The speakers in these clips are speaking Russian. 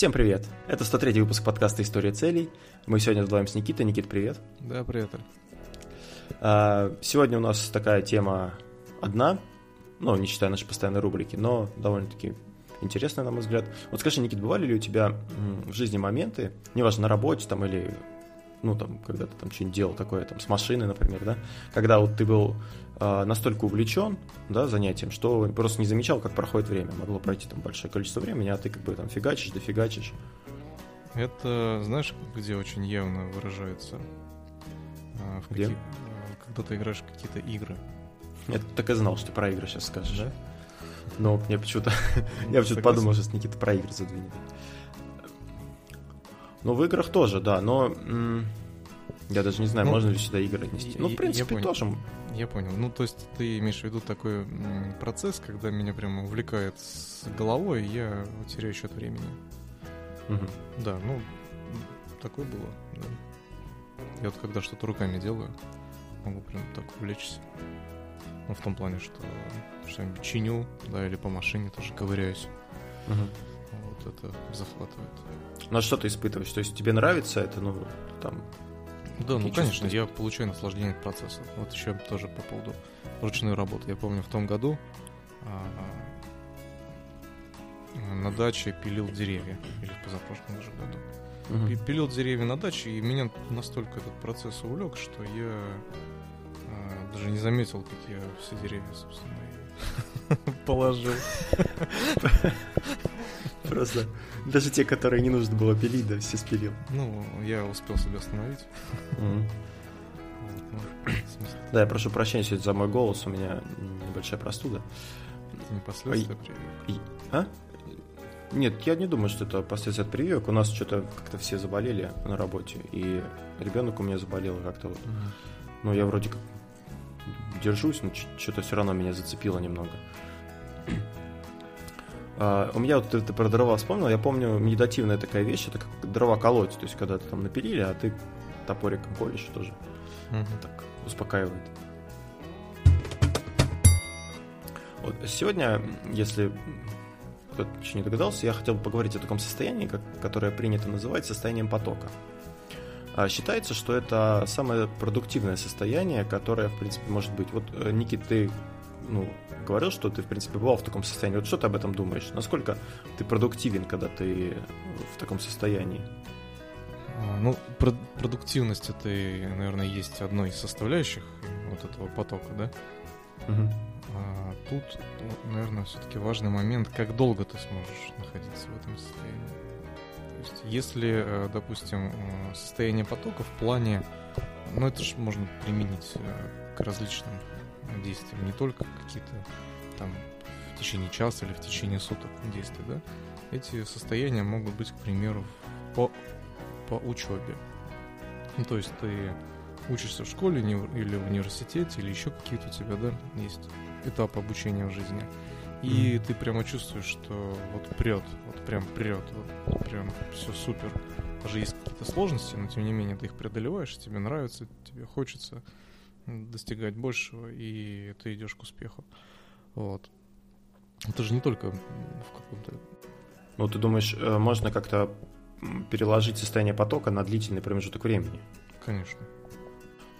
Всем привет! Это 103 выпуск подкаста «История целей». Мы сегодня вдвоем с Никитой. Никит, привет. Да, привет. А, сегодня у нас такая тема одна, ну, не считая нашей постоянной рубрики, но довольно-таки интересная, на мой взгляд. Вот скажи, Никит, бывали ли у тебя в жизни моменты, неважно, на работе там или ну, там, когда ты там что-нибудь делал такое, там, с машиной, например, да, когда вот ты был э, настолько увлечен, да, занятием, что просто не замечал, как проходит время. Могло пройти там большое количество времени, а ты как бы там фигачишь, дофигачишь. Это, знаешь, где очень явно выражается? А, в где? Какие, когда ты играешь в какие-то игры. Я так и знал, что ты про игры сейчас скажешь. Да? Но мне почему-то... Я почему-то подумал, что Никита про игры задвинет. Ну, в играх тоже, да, но я даже не знаю, ну, можно ли сюда игры отнести. Ну, в принципе, я тоже. Я понял. Ну, то есть ты имеешь в виду такой процесс, когда меня прямо увлекает с головой, и я теряю счет времени. Угу. Да, ну, такое было, да. Я вот когда что-то руками делаю, могу прям так увлечься. Ну, в том плане, что что-нибудь чиню, да, или по машине тоже ковыряюсь. Угу. Вот это захватывает. Ну а что ты испытываешь? То есть тебе нравится это, ну, там... Да, ну, конечно, я получаю наслаждение от процесса. Вот еще тоже по поводу ручной работы. Я помню, в том году а, на даче пилил деревья. Или в позапрошлом даже году. Угу. Пилил деревья на даче, и меня настолько этот процесс увлек, что я а, даже не заметил, как я все деревья, собственно, положил. Просто даже те, которые не нужно было пилить, да, все спилил. Ну, я успел себя остановить. Ну, да, я прошу прощения сегодня за мой голос, у меня небольшая простуда. Это не последствия прививки? А? Нет, я не думаю, что это последствия от прививок. У нас что-то как-то все заболели на работе, и ребенок у меня заболел как-то вот. Ну, я вроде как держусь, но что-то все равно меня зацепило немного. Uh, у меня вот ты, ты про дрова вспомнил, я помню медитативная такая вещь, это как дрова колоть, то есть когда ты там напилили, а ты топориком колешь тоже. Uh-huh. Так успокаивает. Вот сегодня, если кто-то еще не догадался, я хотел бы поговорить о таком состоянии, как, которое принято называть состоянием потока. А считается, что это самое продуктивное состояние, которое, в принципе, может быть. Вот, э, Никит, ты ну, говорил, что ты, в принципе, бывал в таком состоянии. Вот что ты об этом думаешь? Насколько ты продуктивен, когда ты в таком состоянии? А, ну, про- продуктивность это, наверное, есть одной из составляющих вот этого потока, да? Угу. А тут, наверное, все-таки важный момент, как долго ты сможешь находиться в этом состоянии. То есть, если, э, допустим, э, состояние потока в плане, ну это же можно применить э, к различным действиям, не только какие-то там в течение часа или в течение суток действия, да, эти состояния могут быть, к примеру, по, по учебе. Ну, то есть ты учишься в школе или в университете, или еще какие-то у тебя, да, есть этапы обучения в жизни. И mm-hmm. ты прямо чувствуешь, что вот прет, вот прям прет, вот прям все супер. Даже есть какие-то сложности, но тем не менее ты их преодолеваешь, тебе нравится, тебе хочется достигать большего, и ты идешь к успеху. Вот. Это же не только в каком-то... Ну, ты думаешь, э, можно как-то переложить состояние потока на длительный промежуток времени? Конечно.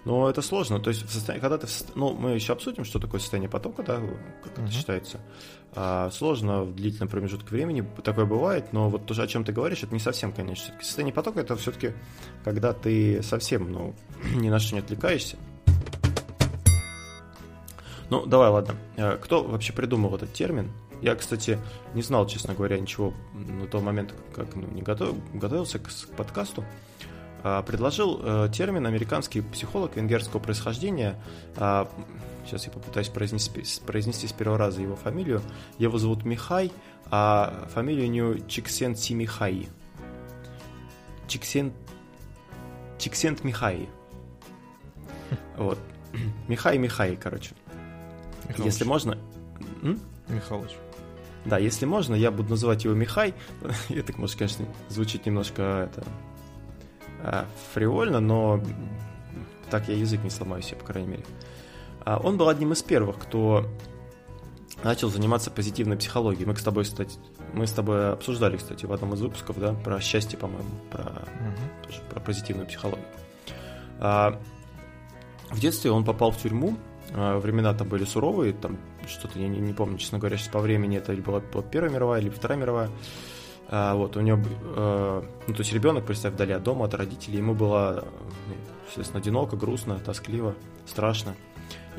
Но это сложно. То есть, в состоянии, когда ты... В, ну, мы еще обсудим, что такое состояние потока, да, как uh-huh. это считается. А, сложно в длительном промежутке времени, такое бывает, но вот то, о чем ты говоришь, это не совсем, конечно. Все-таки состояние потока это все-таки, когда ты совсем, ну, ни на что не отвлекаешься. Ну, давай, ладно. Э, кто вообще придумал этот термин? Я, кстати, не знал, честно говоря, ничего на тот момент, как ну, не готов, готовился к, к подкасту. А, предложил э, термин американский психолог венгерского происхождения. А, сейчас я попытаюсь произнести, произнести с первого раза его фамилию. Его зовут Михай, а фамилию у него Чиксент Симихай. Чиксент... Чиксент Михай. Вот. Михай Михай, короче. Михалыч. Если можно... М? Михалыч. Да, если можно, я буду называть его Михай. Это, может, конечно, звучит немножко это, а, фривольно, но так я язык не сломаю себе, по крайней мере. А, он был одним из первых, кто начал заниматься позитивной психологией. Мы с тобой, кстати, мы с тобой обсуждали, кстати, в одном из выпусков, да, про счастье, по-моему, про, угу. про позитивную психологию. А, в детстве он попал в тюрьму, времена там были суровые, там что-то, я не, не помню, честно говоря, сейчас по времени это была, была Первая мировая или Вторая мировая. А, вот, у него, э, ну, то есть ребенок, представь, вдали от дома, от родителей, ему было, ну, естественно, одиноко, грустно, тоскливо, страшно.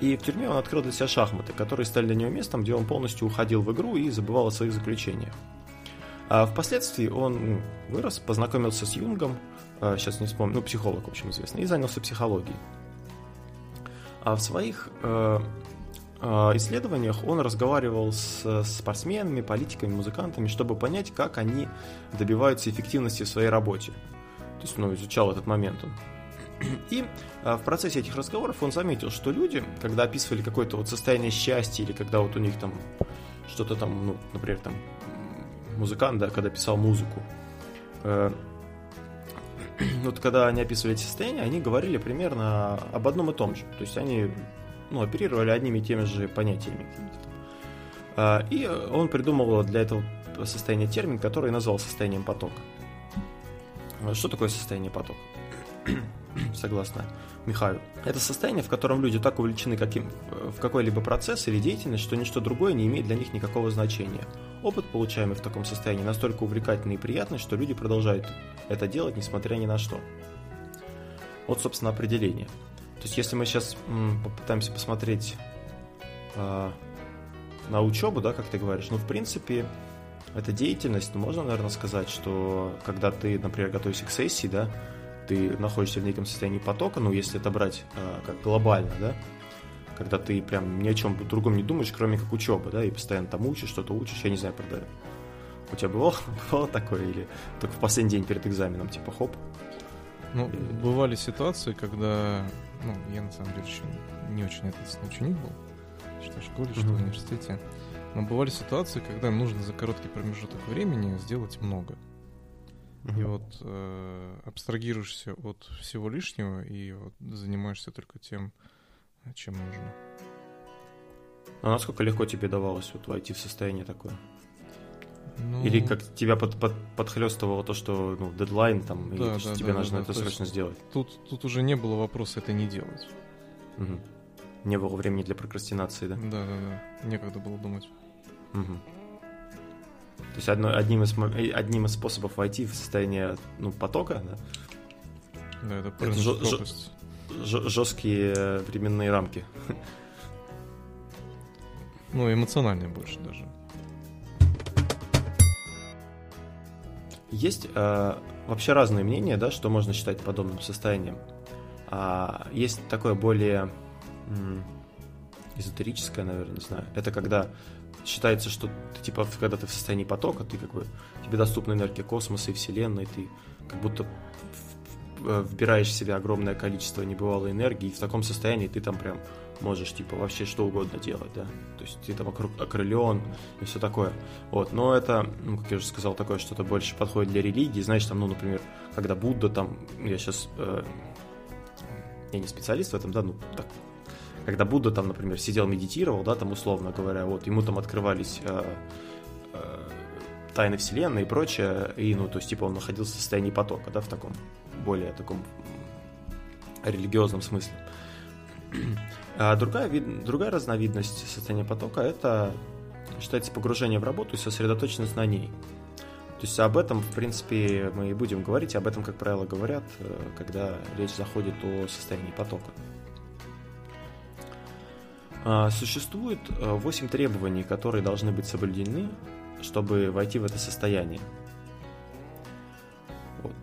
И в тюрьме он открыл для себя шахматы, которые стали для него местом, где он полностью уходил в игру и забывал о своих заключениях. А впоследствии он ну, вырос, познакомился с Юнгом, а, сейчас не вспомню, ну, психолог, в общем, известный, и занялся психологией. А в своих э, э, исследованиях он разговаривал с спортсменами, политиками, музыкантами, чтобы понять, как они добиваются эффективности в своей работе. То есть, ну, изучал этот момент он. И а, в процессе этих разговоров он заметил, что люди, когда описывали какое-то вот состояние счастья или когда вот у них там что-то там, ну, например, там музыкант, да, когда писал музыку, э, вот когда они описывали эти состояния, они говорили примерно об одном и том же. То есть они ну, оперировали одними и теми же понятиями. А, и он придумал для этого состояния термин, который назвал состоянием потока. Что такое состояние потока? согласно Михаю. Это состояние, в котором люди так увлечены каким, в какой-либо процесс или деятельность, что ничто другое не имеет для них никакого значения. Опыт, получаемый в таком состоянии, настолько увлекательный и приятный, что люди продолжают это делать, несмотря ни на что. Вот, собственно, определение. То есть, если мы сейчас м, попытаемся посмотреть э, на учебу, да, как ты говоришь, ну, в принципе, эта деятельность, ну, можно, наверное, сказать, что когда ты, например, готовишься к сессии, да, ты находишься в неком состоянии потока, ну, если это брать э, как глобально, да, когда ты прям ни о чем другом не думаешь, кроме как учебы, да, и постоянно там учишь, что-то учишь, я не знаю, правда, у тебя бывало, бывало такое, или только в последний день перед экзаменом, типа, хоп? Ну, и... бывали ситуации, когда, ну, я на самом деле еще не очень ответственный ученик был, что в школе, что mm-hmm. в университете, но бывали ситуации, когда нужно за короткий промежуток времени сделать много. И вот э, абстрагируешься от всего лишнего и вот занимаешься только тем, чем нужно. А насколько легко тебе давалось вот войти в состояние такое? Ну... Или как тебя под, под, подхлестывало то, что ну, дедлайн там, да, и да, тебе да, нужно да, это срочно сделать? Тут, тут уже не было вопроса это не делать. Угу. Не было времени для прокрастинации, да? Да, да, да. Некогда было думать. Угу. То есть одно, одним, из, одним из способов войти в состояние ну, потока, да? Да, это, это жё, жё, жесткие временные рамки. Ну, эмоциональные больше даже. Есть э, вообще разные мнения, да, что можно считать подобным состоянием. А, есть такое более эзотерическое, наверное, не знаю. Это когда считается, что ты типа, когда ты в состоянии потока, ты как бы тебе доступна энергия космоса и Вселенной, ты как будто вбираешь в себя огромное количество небывалой энергии, и в таком состоянии ты там прям можешь типа вообще что угодно делать, да. То есть ты там окрылен и все такое. Вот, но это, ну, как я уже сказал, такое что-то больше подходит для религии. Знаешь, там, ну, например, когда Будда там, я сейчас, э, я не специалист в этом, да, ну, так когда Будда там, например, сидел, медитировал, да, там условно говоря, вот ему там открывались э, э, тайны вселенной и прочее, и, ну, то есть, типа, он находился в состоянии потока, да, в таком более таком религиозном смысле. А другая, другая разновидность состояния потока – это считается погружение в работу и сосредоточенность на ней. То есть об этом, в принципе, мы и будем говорить, об этом, как правило, говорят, э, когда речь заходит о состоянии потока. А, существует 8 э, требований, которые должны быть соблюдены, чтобы войти в это состояние. Вот.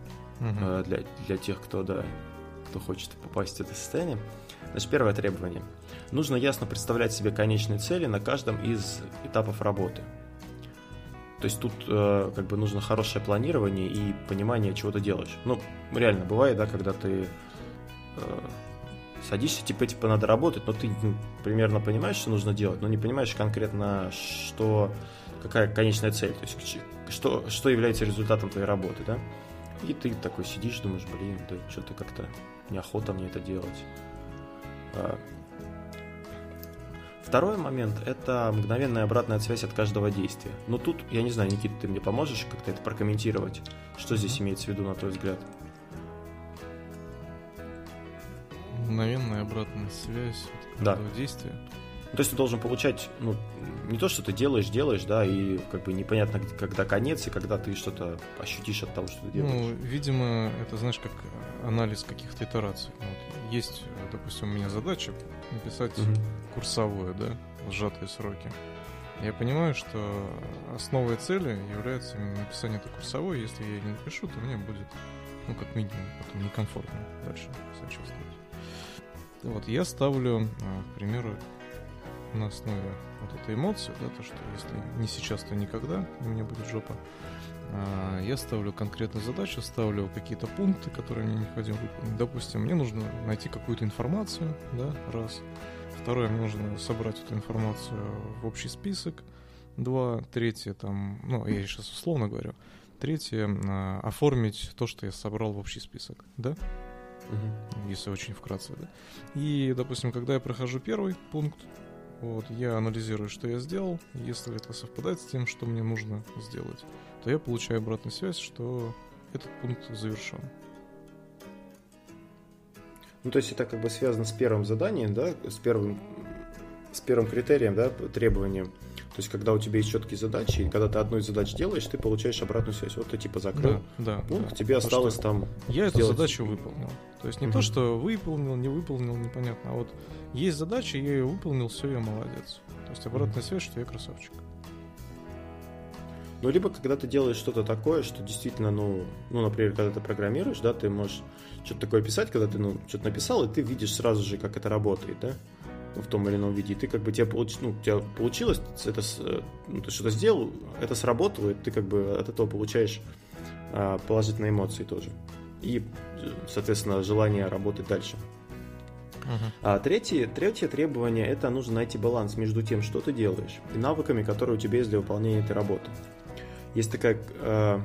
Угу. Для, для тех, кто, да, кто хочет попасть в это состояние. Значит, первое требование. Нужно ясно представлять себе конечные цели на каждом из этапов работы. То есть тут э, как бы нужно хорошее планирование и понимание, чего ты делаешь. Ну, реально, бывает, да, когда ты э, садишься, типа, типа, надо работать, но ты ну, примерно понимаешь, что нужно делать, но не понимаешь конкретно, что, какая конечная цель, то есть что, что является результатом твоей работы, да? И ты такой сидишь, думаешь, блин, да что-то как-то неохота мне это делать. А, Второй момент – это мгновенная обратная связь от каждого действия. Но тут, я не знаю, Никита, ты мне поможешь как-то это прокомментировать? Что здесь имеется в виду, на твой взгляд? Мгновенная обратная связь от каждого да. действия. Ну, то есть ты должен получать, ну, не то, что ты делаешь, делаешь, да, и как бы непонятно, когда конец, и когда ты что-то ощутишь от того, что ты делаешь. Ну, видимо, это, знаешь, как анализ каких-то итераций. Вот есть, допустим, у меня задача написать угу. курсовое, да, сжатые сроки. Я понимаю, что основой цели является написание этой курсовой. Если я не напишу, то мне будет, ну, как минимум, потом некомфортно дальше себя чувствовать. Вот, я ставлю, а, к примеру, на основе вот этой эмоции, да, то, что если не сейчас, то никогда, у меня будет жопа, а, я ставлю конкретную задачу, ставлю какие-то пункты, которые мне необходимо выполнить. Допустим, мне нужно найти какую-то информацию, да, раз. Второе, мне нужно собрать эту информацию в общий список. Два. Третье, там, ну, я сейчас условно говорю. Третье, а, оформить то, что я собрал в общий список, да? Угу. Если очень вкратце, да. И, допустим, когда я прохожу первый пункт, вот, я анализирую, что я сделал. Если это совпадает с тем, что мне нужно сделать, то я получаю обратную связь, что этот пункт завершен. Ну, то есть это как бы связано с первым заданием, да, с первым, с первым критерием, да, требованием. То есть, когда у тебя есть четкие задачи, и когда ты одну из задач делаешь, ты получаешь обратную связь. Вот ты типа закрыл да, да, пункт, да. тебе осталось что там. Я эту задачу выполнил. То есть не угу. то, что выполнил, не выполнил, непонятно. А вот есть задача, я ее выполнил, все, я молодец. То есть обратная связь, что я красавчик. Ну, либо когда ты делаешь что-то такое, что действительно, ну, ну, например, когда ты программируешь, да, ты можешь что-то такое писать, когда ты, ну, что-то написал, и ты видишь сразу же, как это работает, да, в том или ином виде. И ты как бы тебе, получ... ну, у тебя получилось, это, ну, ты что-то сделал, это сработало, и ты как бы от этого получаешь а, положительные эмоции тоже. И, соответственно, желание работать дальше. Uh-huh. А третье, третье требование это нужно найти баланс между тем, что ты делаешь, и навыками, которые у тебя есть для выполнения этой работы. Есть такая, э,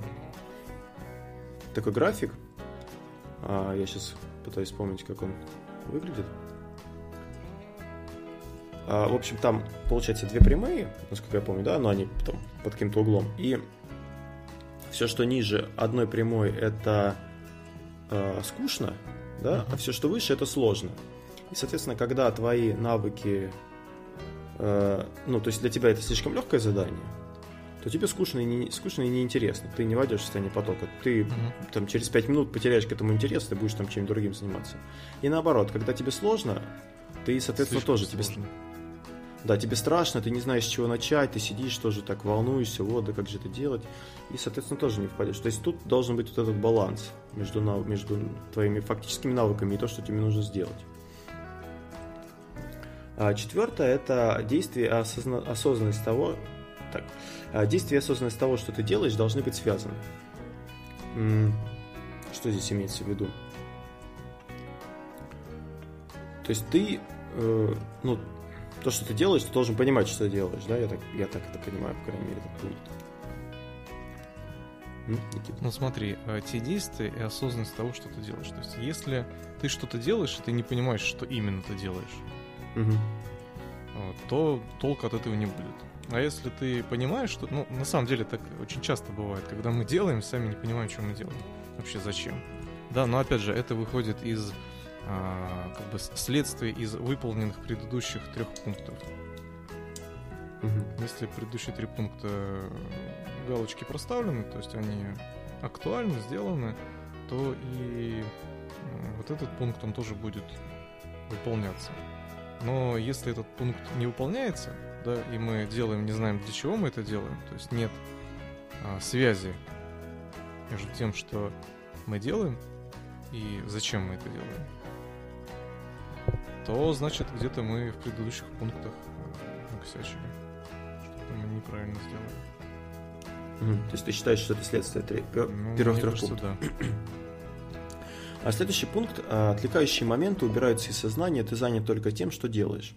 такой график. Э, я сейчас пытаюсь вспомнить, как он выглядит. Э, в общем, там получается две прямые, насколько я помню, да, но они там под каким-то углом. И все, что ниже одной прямой, это э, скучно, да, uh-huh. а все, что выше, это сложно. И, соответственно, когда твои навыки, э, ну, то есть для тебя это слишком легкое задание, то тебе скучно и, не, скучно и неинтересно. Ты не войдешь в состояние потока. Ты uh там через 5 минут потеряешь к этому интерес, ты будешь там чем-нибудь другим заниматься. И наоборот, когда тебе сложно, ты, соответственно, Слишком тоже сложно. тебе... Да, тебе страшно, ты не знаешь, с чего начать, ты сидишь тоже так волнуешься, вот, да как же это делать, и, соответственно, тоже не впадешь. То есть тут должен быть вот этот баланс между, между твоими фактическими навыками и то, что тебе нужно сделать. А четвертое – это действие осозна... осознанность того, так, а действие осознанность того, что ты делаешь, должны быть связаны. Что здесь имеется в виду? То есть ты, э, ну, то, что ты делаешь, ты должен понимать, что ты делаешь, да? Я так, я так это понимаю, по крайней мере, это будет. Ну смотри, э, те действия и осознанность того, что ты делаешь. То есть, если ты что-то делаешь, и ты не понимаешь, что именно ты делаешь, угу. то толка от этого не будет. А если ты понимаешь, что... Ну, на самом деле так очень часто бывает, когда мы делаем, сами не понимаем, что мы делаем. Вообще зачем. Да, но опять же, это выходит из как бы следствия из выполненных предыдущих трех пунктов. Угу. Если предыдущие три пункта галочки проставлены, то есть они актуальны, сделаны, то и вот этот пункт, он тоже будет выполняться. Но если этот пункт не выполняется, да, и мы делаем, не знаем для чего мы это делаем, то есть нет а, связи между тем, что мы делаем и зачем мы это делаем, то значит где-то мы в предыдущих пунктах а, накосячили, что-то мы неправильно сделали. Mm, то есть ты считаешь, что это следствие три, ну, первых трех пунктов? Да. А следующий пункт, а, отвлекающие моменты убираются из сознания, ты занят только тем, что делаешь.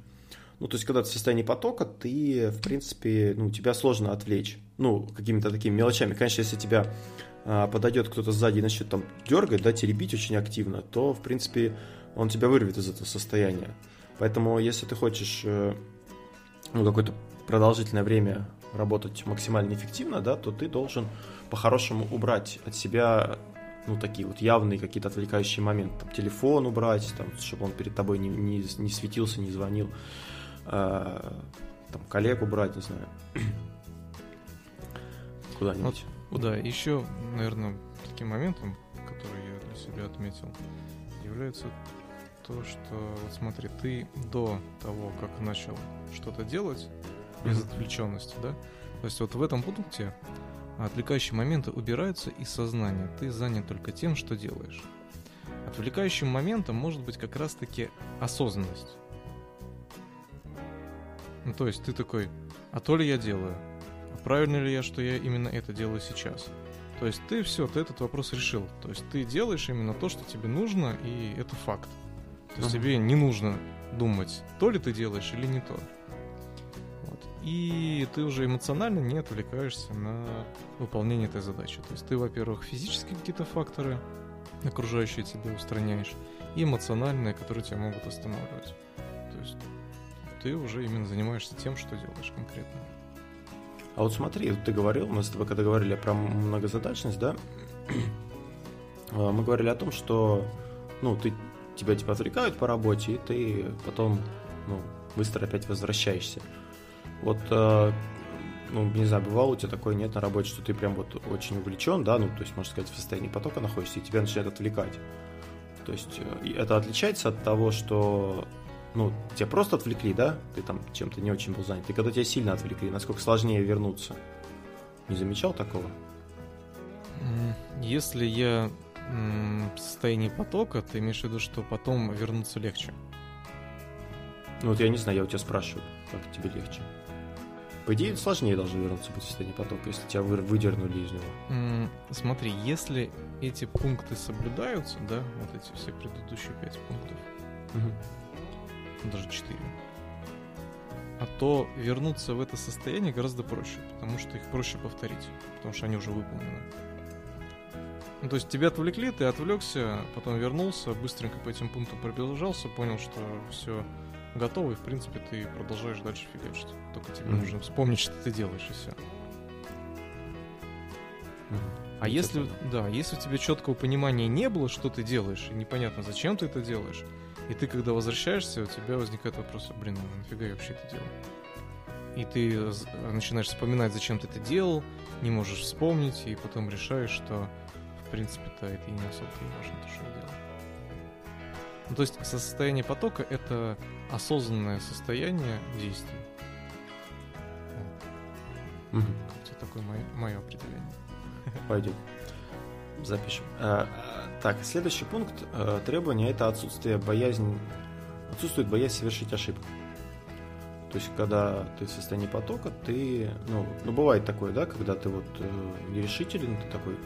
Ну, то есть, когда ты в состоянии потока, ты, в принципе, ну, тебя сложно отвлечь. Ну, какими-то такими мелочами. Конечно, если тебя а, подойдет кто-то сзади и начнет там дергать, да, теребить очень активно, то, в принципе, он тебя вырвет из этого состояния. Поэтому, если ты хочешь э, ну, какое-то продолжительное время работать максимально эффективно, да, то ты должен по-хорошему убрать от себя ну, такие вот явные какие-то отвлекающие моменты. Там, телефон убрать, там, чтобы он перед тобой не, не, не светился, не звонил. Э, там, коллегу брать, не знаю. Куда-нибудь. Вот, да, еще, наверное, таким моментом, который я для себя отметил, является то, что, вот смотри, ты до того, как начал что-то делать, без mm-hmm. отвлеченности, да, то есть вот в этом пункте отвлекающие моменты убираются из сознания, ты занят только тем, что делаешь. Отвлекающим моментом может быть как раз-таки осознанность. Ну, то есть ты такой, а то ли я делаю, а правильно ли я, что я именно это делаю сейчас? То есть ты все, ты этот вопрос решил. То есть ты делаешь именно то, что тебе нужно, и это факт. То есть uh-huh. тебе не нужно думать, то ли ты делаешь или не то. Вот. И ты уже эмоционально не отвлекаешься на выполнение этой задачи. То есть ты, во-первых, физические какие-то факторы окружающие тебя устраняешь, и эмоциональные, которые тебя могут останавливать. То есть ты уже именно занимаешься тем, что делаешь конкретно. А вот смотри, ты говорил, мы с тобой когда говорили про многозадачность, да, а, мы говорили о том, что, ну, ты, тебя типа отвлекают по работе, и ты потом, ну, быстро опять возвращаешься. Вот, э, ну, не знаю, бывало у тебя такое нет на работе, что ты прям вот очень увлечен, да, ну, то есть, можно сказать, в состоянии потока находишься, и тебя начинает отвлекать. То есть, э, это отличается от того, что ну, тебя просто отвлекли, да? Ты там чем-то не очень был занят. И когда тебя сильно отвлекли, насколько сложнее вернуться? Не замечал такого? Если я состоянии потока, ты имеешь в виду, что потом вернуться легче? Ну вот я не знаю, я у тебя спрашиваю, как тебе легче. По идее, сложнее должно вернуться быть в состоянии потока, если тебя выдернули из него. Смотри, если эти пункты соблюдаются, да, вот эти все предыдущие пять пунктов, угу даже 4. А то вернуться в это состояние гораздо проще, потому что их проще повторить, потому что они уже выполнены. Ну, то есть тебя отвлекли, ты отвлекся, потом вернулся, быстренько по этим пунктам пробежался, понял, что все готово, и в принципе ты продолжаешь дальше фигачить. Только тебе mm-hmm. нужно вспомнить, что ты делаешь, и все. Mm-hmm. А если, да, если у тебя четкого понимания не было, что ты делаешь, и непонятно, зачем ты это делаешь, и ты, когда возвращаешься, у тебя возникает вопрос, блин, ну нафига я вообще это делал? И ты начинаешь вспоминать, зачем ты это делал, не можешь вспомнить, и потом решаешь, что, в принципе-то, это и не особо и важно, то, что я делал. Ну, то есть состояние потока — это осознанное состояние действий. Угу. Это такое мое, мое определение. Пойдем. Запишем. А, так, следующий пункт э, требования это отсутствие боязни, отсутствует боязнь совершить ошибку. То есть, когда ты в состоянии потока, ты, ну, ну бывает такое, да, когда ты вот э, нерешителен, ты такой,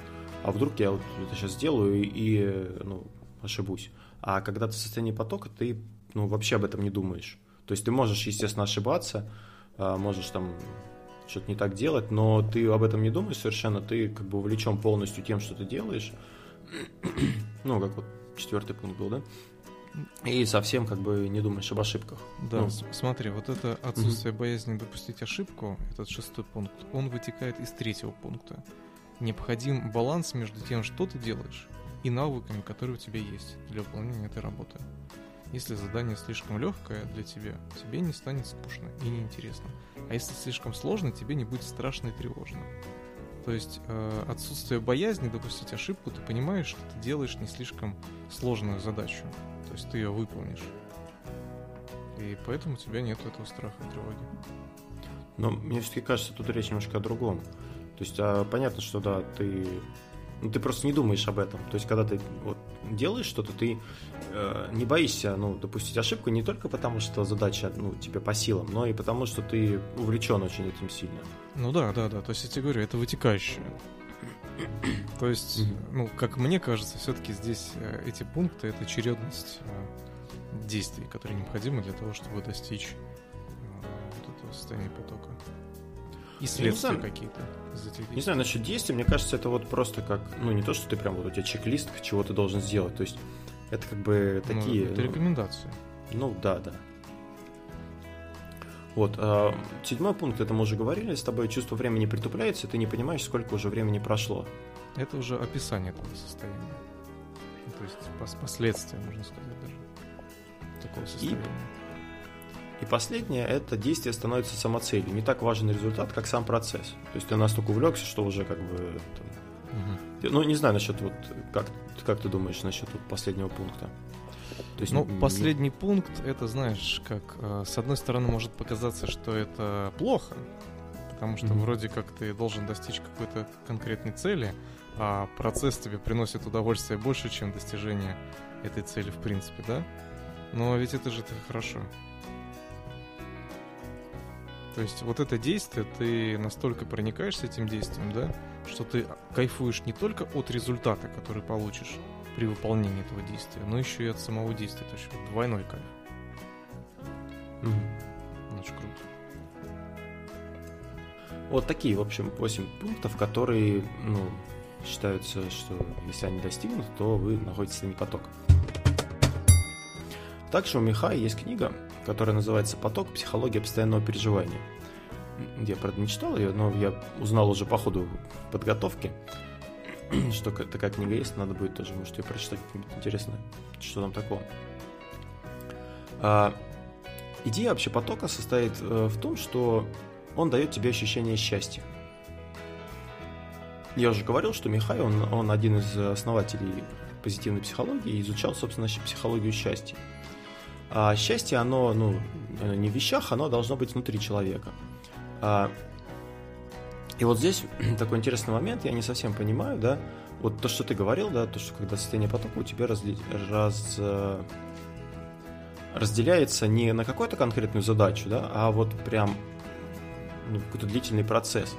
а вдруг я вот это сейчас сделаю и, и ну, ошибусь. А когда ты в состоянии потока, ты, ну, вообще об этом не думаешь. То есть ты можешь, естественно, ошибаться, э, можешь там что-то не так делать, но ты об этом не думаешь совершенно, ты как бы увлечен полностью тем, что ты делаешь, ну, как вот четвертый пункт был, да? И совсем как бы не думаешь об ошибках. Да, ну. смотри, вот это отсутствие угу. боязни допустить ошибку, этот шестой пункт, он вытекает из третьего пункта. Необходим баланс между тем, что ты делаешь, и навыками, которые у тебя есть для выполнения этой работы. Если задание слишком легкое для тебя, тебе не станет скучно и неинтересно. А если слишком сложно, тебе не будет страшно и тревожно. То есть э, отсутствие боязни допустить ошибку, ты понимаешь, что ты делаешь не слишком сложную задачу. То есть ты ее выполнишь. И поэтому у тебя нет этого страха и тревоги. Но мне все-таки кажется, тут речь немножко о другом. То есть а, понятно, что да, ты ну, ты просто не думаешь об этом. То есть, когда ты вот, делаешь что-то, ты э, не боишься ну, допустить ошибку не только потому, что задача ну, тебе по силам, но и потому, что ты увлечен очень этим сильно. Ну да, да, да. То есть, я тебе говорю, это вытекающее. То есть, ну, как мне кажется, все-таки здесь э, эти пункты это чередность э, действий, которые необходимы для того, чтобы достичь э, вот этого состояния потока. И следствия какие-то Не знаю, насчет действий, мне кажется, это вот просто как, ну, не то, что ты прям вот у тебя чек-лист, чего ты должен сделать. То есть, это как бы ну, такие... Ну, это ну, рекомендации. Ну, да, да. Вот. А, седьмой пункт, это мы уже говорили с тобой, чувство времени притупляется, ты не понимаешь, сколько уже времени прошло. Это уже описание этого состояния. Ну, то есть пос последствия, можно сказать, даже такого состояния. И, и последнее, это действие становится самоцелью. Не так важен результат, как сам процесс. То есть ты настолько увлекся, что уже как бы... Там, угу. Ну, не знаю насчет вот, как, как ты думаешь насчет вот последнего пункта? То есть, ну, не... последний пункт, это, знаешь, как, э, с одной стороны, может показаться, что это плохо, потому что mm-hmm. вроде как ты должен достичь какой-то конкретной цели, а процесс тебе приносит удовольствие больше, чем достижение этой цели в принципе, да? Но ведь это же хорошо. То есть вот это действие, ты настолько проникаешься этим действием, да, что ты кайфуешь не только от результата, который получишь, при выполнении этого действия, но еще и от самого действия. То есть двойной кайф. Угу. Очень круто. Вот такие, в общем, 8 пунктов, которые, ну, считаются, что если они достигнуты, то вы находитесь на поток. Также у Михая есть книга, которая называется «Поток. Психология постоянного переживания». Я, правда, не читал ее, но я узнал уже по ходу подготовки. что такая книга есть, надо будет тоже, может, ее прочитать, интересно, что там такого. А, идея вообще потока состоит э, в том, что он дает тебе ощущение счастья. Я уже говорил, что Михай, он, он один из основателей позитивной психологии и изучал, собственно, психологию счастья. А счастье, оно, ну, не в вещах, оно должно быть внутри человека. А, и вот здесь такой интересный момент, я не совсем понимаю, да, вот то, что ты говорил, да, то, что когда состояние потока у тебя разли... раз... Э, разделяется не на какую-то конкретную задачу, да, а вот прям ну, какой-то длительный процесс.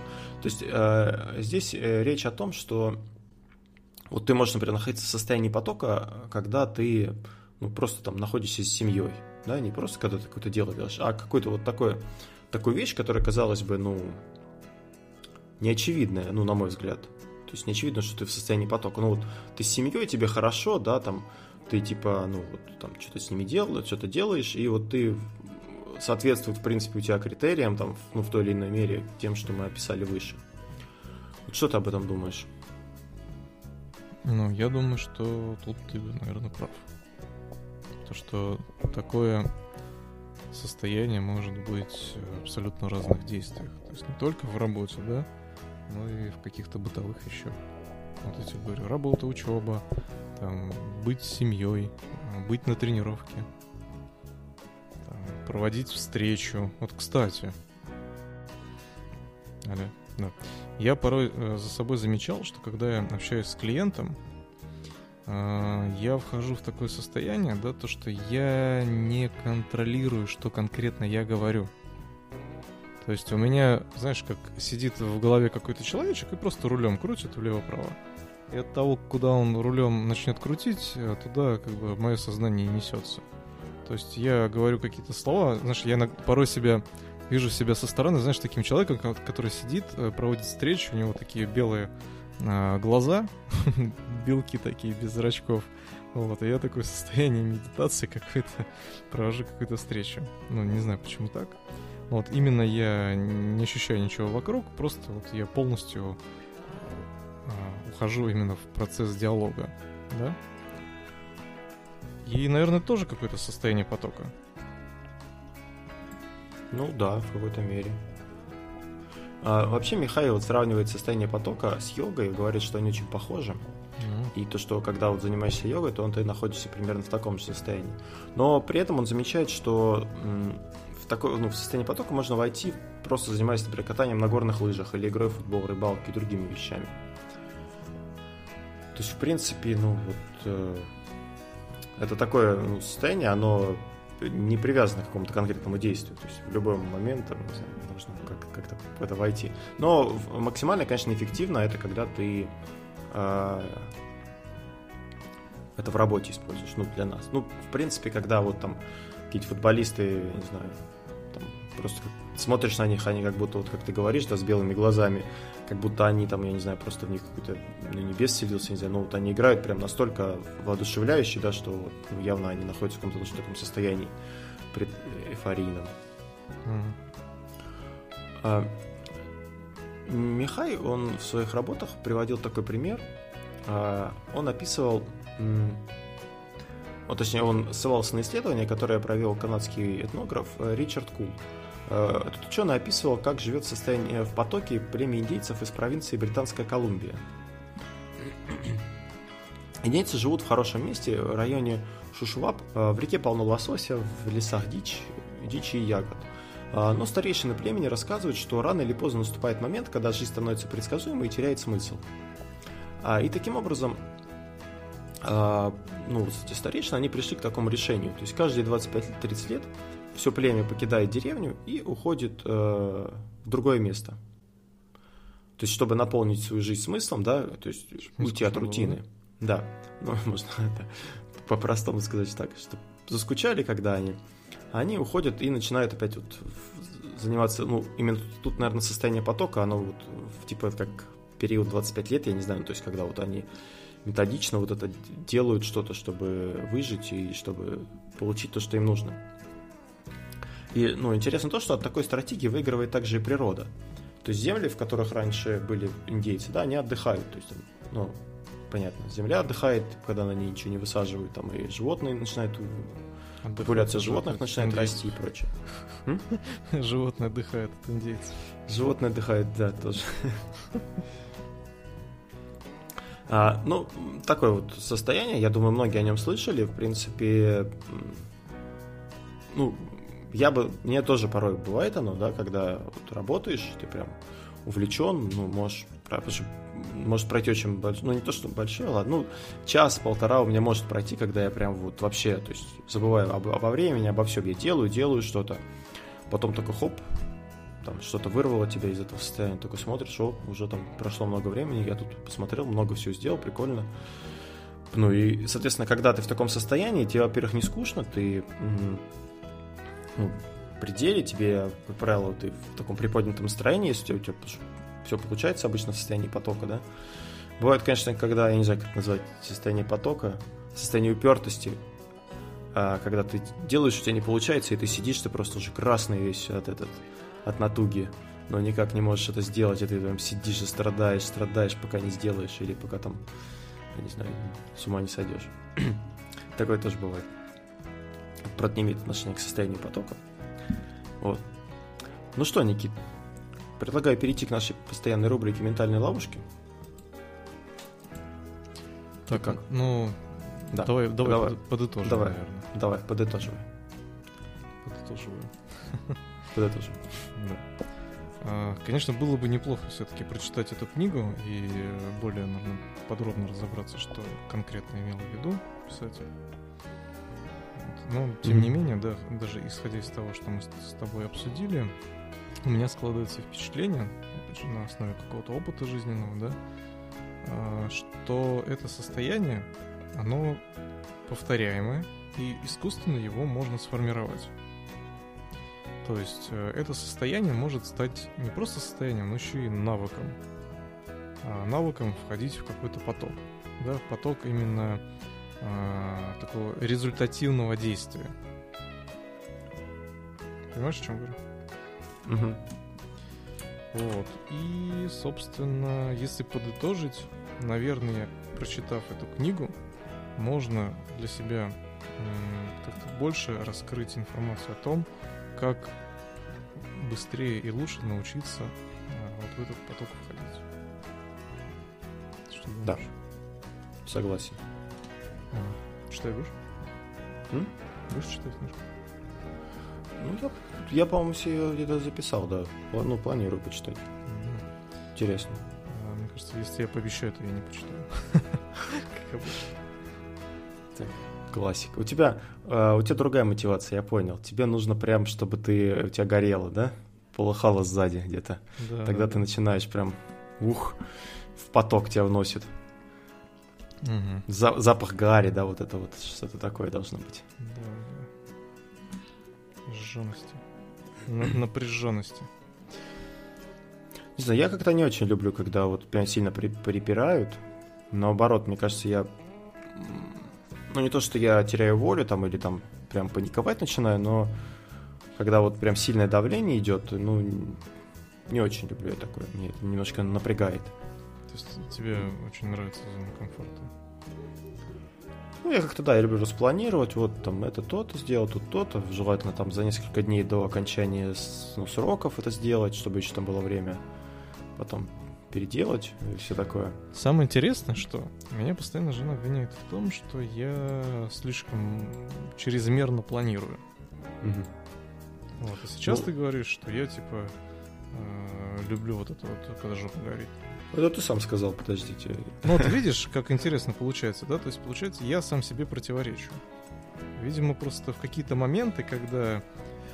То есть э, здесь э, речь о том, что вот ты можешь, например, находиться в состоянии потока, когда ты ну, просто там находишься с семьей, да, не просто когда ты какое-то дело делаешь, а какой-то вот такой, такую вещь, которая, казалось бы, ну, неочевидная, ну, на мой взгляд. То есть не очевидно, что ты в состоянии потока. Ну, вот ты с семьей, тебе хорошо, да, там, ты типа, ну, вот там что-то с ними делаешь, что-то делаешь, и вот ты соответствует, в принципе, у тебя критериям, там, ну, в той или иной мере, тем, что мы описали выше. Вот что ты об этом думаешь? Ну, я думаю, что тут ты, наверное, прав. То, что такое состояние может быть в абсолютно разных действиях. То есть не только в работе, да, ну и в каких-то бытовых еще. Вот тебе говорю, работа, учеба, там, быть семьей, быть на тренировке, там, проводить встречу. Вот, кстати, Аля, да. Я порой э, за собой замечал, что когда я общаюсь с клиентом, я вхожу в такое состояние, да, то, что я не контролирую, что конкретно я говорю. То есть у меня, знаешь, как сидит в голове какой-то человечек и просто рулем крутит влево-право. И от того, куда он рулем начнет крутить, э, туда как бы мое сознание несется. То есть я говорю какие-то слова, знаешь, я порой себя вижу себя со стороны, знаешь, таким человеком, который сидит, э, проводит встречу, у него такие белые а, глаза, белки такие без зрачков. Вот, и я такое состояние медитации какой-то провожу какую-то встречу. Ну, не знаю, почему так. Вот именно я не ощущаю ничего вокруг, просто вот я полностью э, ухожу именно в процесс диалога, да? И, наверное, тоже какое-то состояние потока. Ну да, в какой-то мере. А, вообще Михаил вот сравнивает состояние потока с йогой говорит, что они очень похожи. Mm-hmm. И то, что когда вот занимаешься йогой, то он ты находишься примерно в таком же состоянии. Но при этом он замечает, что такой, ну, в состояние потока можно войти, просто занимаясь, например, катанием на горных лыжах или игрой в футбол, рыбалки и другими вещами. То есть, в принципе, ну, вот э, это такое ну, состояние, оно не привязано к какому-то конкретному действию. То есть в любой момент там, можно как- как-то в это войти. Но максимально, конечно, эффективно это когда ты э, это в работе используешь, ну, для нас. Ну, в принципе, когда вот там какие-то футболисты, не знаю, Просто смотришь на них, они как будто, вот как ты говоришь, да, с белыми глазами, как будто они там, я не знаю, просто в них какой-то ну, небес селился, не знаю, но вот они играют прям настолько воодушевляюще, да, что ну, явно они находятся в каком-то таком состоянии пред эйфорийном. Mm. Михай, он в своих работах приводил такой пример. А, он описывал, вот, точнее, он ссылался на исследование, которое провел канадский этнограф э, Ричард Кул. Э, этот ученый описывал, как живет состояние в потоке племя индейцев из провинции Британская Колумбия. Индейцы живут в хорошем месте, в районе Шушуап. Э, в реке полно лосося, в лесах дичь, дичи и ягод. А, но старейшины племени рассказывают, что рано или поздно наступает момент, когда жизнь становится предсказуемой и теряет смысл. А, и таким образом, ну, вот эти старейшины, они пришли к такому решению. То есть каждые 25-30 лет все племя покидает деревню и уходит э, в другое место. То есть, чтобы наполнить свою жизнь смыслом, да, то есть уйти от рутины. Да, ну, можно это по-простому сказать так, что заскучали, когда они они уходят и начинают опять вот заниматься, ну, именно тут, наверное, состояние потока, оно вот, типа, как период 25 лет, я не знаю, то есть, когда вот они методично вот это делают что-то, чтобы выжить и чтобы получить то, что им нужно. И, ну, интересно то, что от такой стратегии выигрывает также и природа. То есть земли, в которых раньше были индейцы, да, они отдыхают. То есть, ну, понятно, земля отдыхает, когда на ней ничего не высаживают, там и животные начинают популяция животных начинает расти и прочее. Животные отдыхают от индейцев. Животные отдыхают, да, тоже. А, ну, такое вот состояние, я думаю, многие о нем слышали. В принципе, ну, я бы, мне тоже порой бывает оно, да, когда вот работаешь, ты прям увлечен, ну, можешь может пройти очень большой, ну не то, что большой, ладно, ну час-полтора у меня может пройти, когда я прям вот вообще, то есть забываю об, обо времени, обо всем, я делаю, делаю что-то, потом такой хоп, там что-то вырвало тебя из этого состояния, такой смотришь, о, уже там прошло много времени, я тут посмотрел, много всего сделал, прикольно. Ну и, соответственно, когда ты в таком состоянии, тебе, во-первых, не скучно, ты ну, пределе, тебе, как правило, ты в таком приподнятом настроении, если у тебя все получается обычно в состоянии потока, да. Бывает, конечно, когда, я не знаю, как назвать, состояние потока, состояние упертости, а, когда ты делаешь, у тебя не получается, и ты сидишь, ты просто уже красный весь от, этот, от натуги, но никак не можешь это сделать, и ты там сидишь и страдаешь, страдаешь, пока не сделаешь, или пока там, я не знаю, с ума не сойдешь. Такое тоже бывает. Правда, не имеет отношения к состоянию потока. Вот. Ну что, Никит, Предлагаю перейти к нашей постоянной рубрике «Ментальные ловушки». Так, как? ну, да. давай, давай, давай подытожим, давай, наверное. Давай, подытоживай. Подытоживаю. Подытожим. Да. А, конечно, было бы неплохо все-таки прочитать эту книгу и более, наверное, подробно разобраться, что конкретно имел в виду писатель. Но, тем mm-hmm. не менее, да, даже исходя из того, что мы с тобой обсудили, у меня складывается впечатление, опять же, на основе какого-то опыта жизненного, да, а, что это состояние, оно повторяемое, и искусственно его можно сформировать. То есть э, это состояние может стать не просто состоянием, но еще и навыком. А навыком входить в какой-то поток. Да, в поток именно а, такого результативного действия. Понимаешь, о чем говорю? Угу. Вот. И, собственно, если подытожить, наверное, прочитав эту книгу, можно для себя как-то больше раскрыть информацию о том, как быстрее и лучше научиться а, вот в этот поток входить. Что Да. Согласен. А, читай будешь? М? Будешь читать книжку? Ну, я, я по-моему, себе где-то записал, да. Ну, планирую почитать. Mm-hmm. Интересно. А, мне кажется, если я пообещаю, то я не почитаю. Как обычно. Так, классика. У тебя, э, у тебя другая мотивация, я понял. Тебе нужно прям, чтобы ты, у тебя горело, да? Полыхало сзади где-то. Да, Тогда да. ты начинаешь прям, ух, в поток тебя вносит. Угу. За, запах гари, да, вот это вот что-то такое должно быть. Да, Напряженности. Напряженности. Не знаю, я как-то не очень люблю, когда вот прям сильно при припирают. Наоборот, мне кажется, я... Ну, не то, что я теряю волю там или там прям паниковать начинаю, но когда вот прям сильное давление идет, ну, не очень люблю я такое. Мне это немножко напрягает. То есть тебе очень нравится зона комфорта? Ну, я как-то, да, я люблю распланировать, вот там это то-то сделал, тут то-то, желательно там за несколько дней до окончания ну, сроков это сделать, чтобы еще там было время потом переделать и все такое. Самое интересное, что меня постоянно жена обвиняет в том, что я слишком чрезмерно планирую. Угу. Вот, и сейчас ну, ты говоришь, что я типа э, люблю вот это вот, когда жопа горит. Это ты сам сказал, подождите. Ну вот видишь, как интересно получается, да? То есть получается, я сам себе противоречу. Видимо, просто в какие-то моменты, когда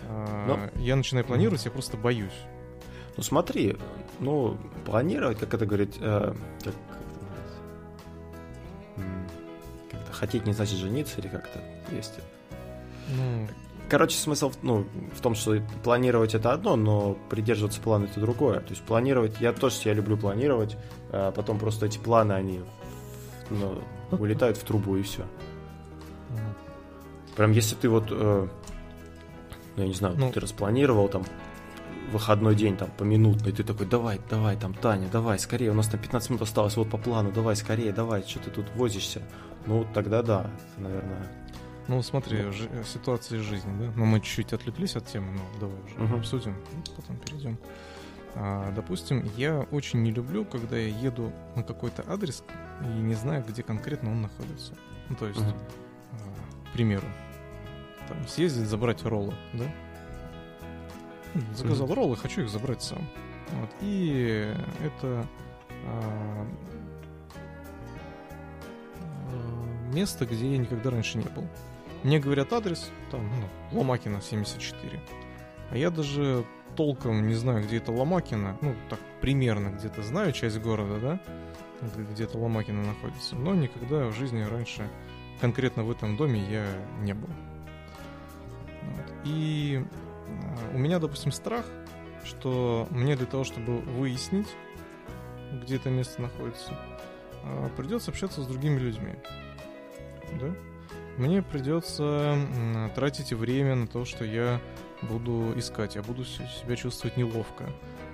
э, Но... я начинаю планировать, я просто боюсь. Ну смотри, ну планировать, как это говорит, э, как, как это, хотеть не значит жениться или как-то есть. Ну, Короче, смысл ну, в том, что планировать это одно, но придерживаться плана это другое. То есть планировать, я тоже я люблю планировать, а потом просто эти планы, они ну, вылетают в трубу и все. Прям если ты вот, э, ну, я не знаю, ну, ты распланировал там выходной день там поминутный, ты такой, давай, давай, там, Таня, давай, скорее, у нас там 15 минут осталось, вот по плану, давай, скорее, давай, что ты тут возишься. Ну, тогда да, это, наверное, ну, смотри, ну. Ж- ситуация жизни, да? Ну, мы чуть-чуть отвлеклись от темы, но давай уже угу. обсудим, потом перейдем. А, допустим, я очень не люблю, когда я еду на какой-то адрес и не знаю, где конкретно он находится. Ну, то есть, угу. а, к примеру, там, съездить, забрать роллы, да? Заказал угу. роллы, хочу их забрать сам. Вот. И это а, а место, где я никогда раньше не был. Мне говорят адрес, там, ну, Ломакина 74. А я даже толком не знаю, где это Ломакина. Ну, так примерно где-то знаю часть города, да? Где-то Ломакина находится. Но никогда в жизни раньше конкретно в этом доме я не был. Вот. И а, у меня, допустим, страх, что мне для того, чтобы выяснить, где это место находится, а, придется общаться с другими людьми. Да? Мне придется тратить время на то, что я буду искать, я буду себя чувствовать неловко.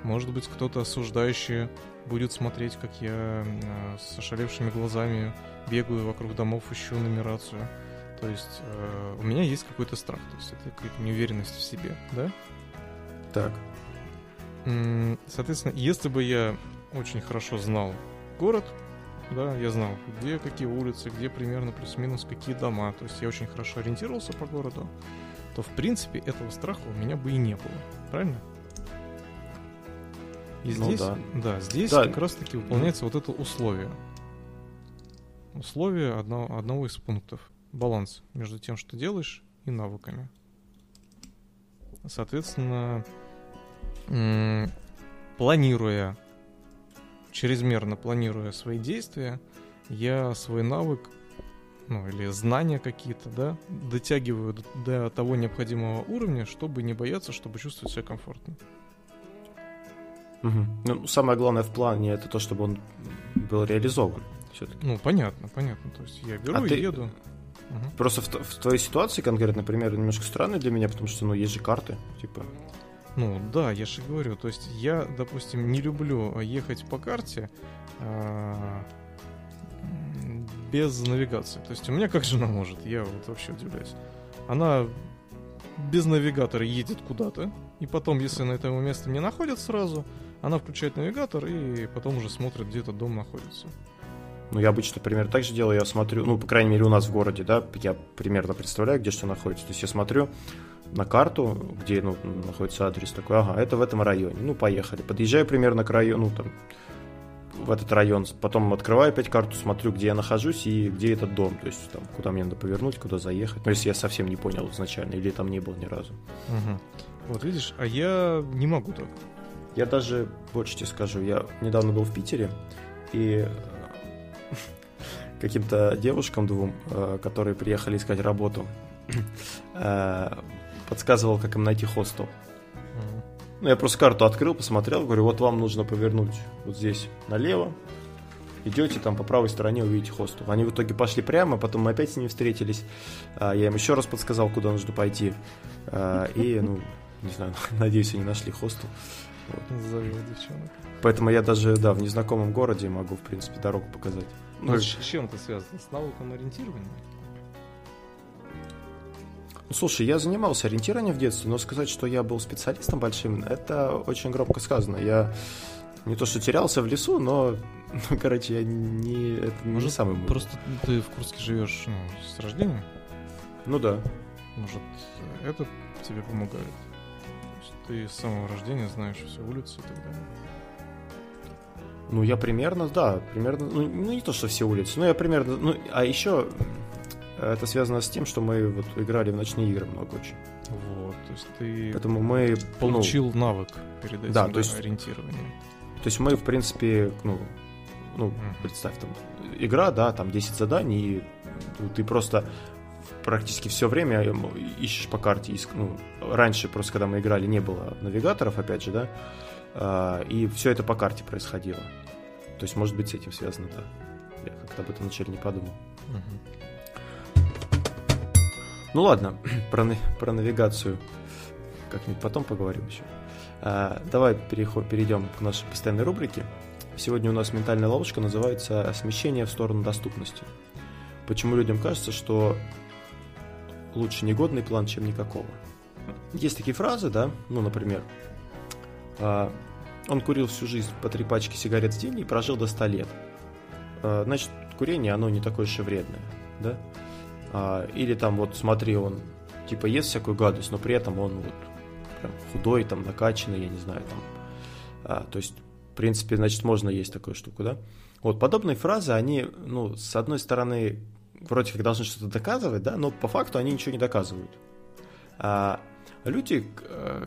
Может быть, кто-то осуждающий будет смотреть, как я с ошалевшими глазами бегаю вокруг домов, ищу нумерацию. То есть э, у меня есть какой-то страх, то есть это какая-то неуверенность в себе, да? Так. Соответственно, если бы я очень хорошо знал город, да, я знал, где какие улицы, где примерно плюс-минус какие дома. То есть я очень хорошо ориентировался по городу. То в принципе этого страха у меня бы и не было. Правильно? И ну, здесь, да. да, здесь да. как раз таки выполняется вот это условие. Условие одно, одного из пунктов. Баланс между тем, что делаешь, и навыками. Соответственно, планируя чрезмерно планируя свои действия, я свой навык, ну или знания какие-то, да, дотягиваю до, того необходимого уровня, чтобы не бояться, чтобы чувствовать себя комфортно. Угу. Ну, самое главное в плане это то, чтобы он был реализован. Все-таки. Ну, понятно, понятно. То есть я беру а и ты... еду. Угу. Просто в, в твоей ситуации конкретно, например, немножко странный для меня, потому что, ну, есть же карты, типа, ну да, я же говорю, то есть я, допустим, не люблю ехать по карте а, без навигации. То есть у меня как жена может, я вот вообще удивляюсь. Она без навигатора едет куда-то, и потом, если на этом место не находит сразу, она включает навигатор и потом уже смотрит, где этот дом находится. Ну, я обычно, например, так же делаю, я смотрю, ну, по крайней мере, у нас в городе, да, я примерно представляю, где что находится. То есть я смотрю, на карту, где ну, находится адрес, такой, ага, это в этом районе. Ну, поехали. Подъезжаю примерно к району, там, в этот район, потом открываю опять карту, смотрю, где я нахожусь и где этот дом, то есть там, куда мне надо повернуть, куда заехать. Ну, если я совсем не понял изначально, или там не был ни разу. Угу. Вот видишь, а я не могу так. Я даже больше тебе скажу, я недавно был в Питере, и каким-то девушкам двум, э, которые приехали искать работу, э, подсказывал, как им найти хостел. Ну, я просто карту открыл, посмотрел, говорю, вот вам нужно повернуть вот здесь налево, идете там по правой стороне, увидите хостел. Они в итоге пошли прямо, потом мы опять с ними встретились. А, я им еще раз подсказал, куда нужно пойти. А, и, ну, не знаю, надеюсь, они нашли хостел. Вот. Завел девчонок. Поэтому я даже, да, в незнакомом городе могу, в принципе, дорогу показать. Ну, ну с чем это связано? С навыком ориентирования? Слушай, я занимался ориентированием в детстве, но сказать, что я был специалистом большим, это очень громко сказано. Я не то что терялся в лесу, но, ну, короче, я не, это Может, не самый мой. Просто ты в Курске живешь ну, с рождения? Ну да. Может, это тебе помогает? ты с самого рождения знаешь все улицы и так далее. Ну, я примерно, да, примерно, ну, ну не то, что все улицы, но я примерно, ну, а еще это связано с тем, что мы вот играли в ночные игры много очень. Вот, то есть ты Поэтому мы, получил ну, навык перед этим да, то есть, ориентирования. То есть мы, в принципе, ну, ну, mm. представь, там, игра, да, там 10 заданий, и ты просто практически все время ищешь по карте. Ну, раньше, просто когда мы играли, не было навигаторов, опять же, да, а, и все это по карте происходило. То есть, может быть, с этим связано, да. Я как-то об этом вначале не подумал. Угу. Ну ладно, про, про навигацию как-нибудь потом поговорим еще. А, давай переход, перейдем к нашей постоянной рубрике. Сегодня у нас ментальная ловушка называется «Смещение в сторону доступности». Почему людям кажется, что лучше негодный план, чем никакого? Есть такие фразы, да, ну, например, а, он курил всю жизнь по три пачки сигарет в день и прожил до 100 лет. А, значит, курение, оно не такое и вредное, да? А, или там вот, смотри, он типа ест всякую гадость, но при этом он вот прям худой, там, накачанный, я не знаю, там. То есть, в принципе, значит, можно есть такую штуку, да? Вот подобные фразы, они, ну, с одной стороны, вроде как должны что-то доказывать, да, но по факту они ничего не доказывают. А люди,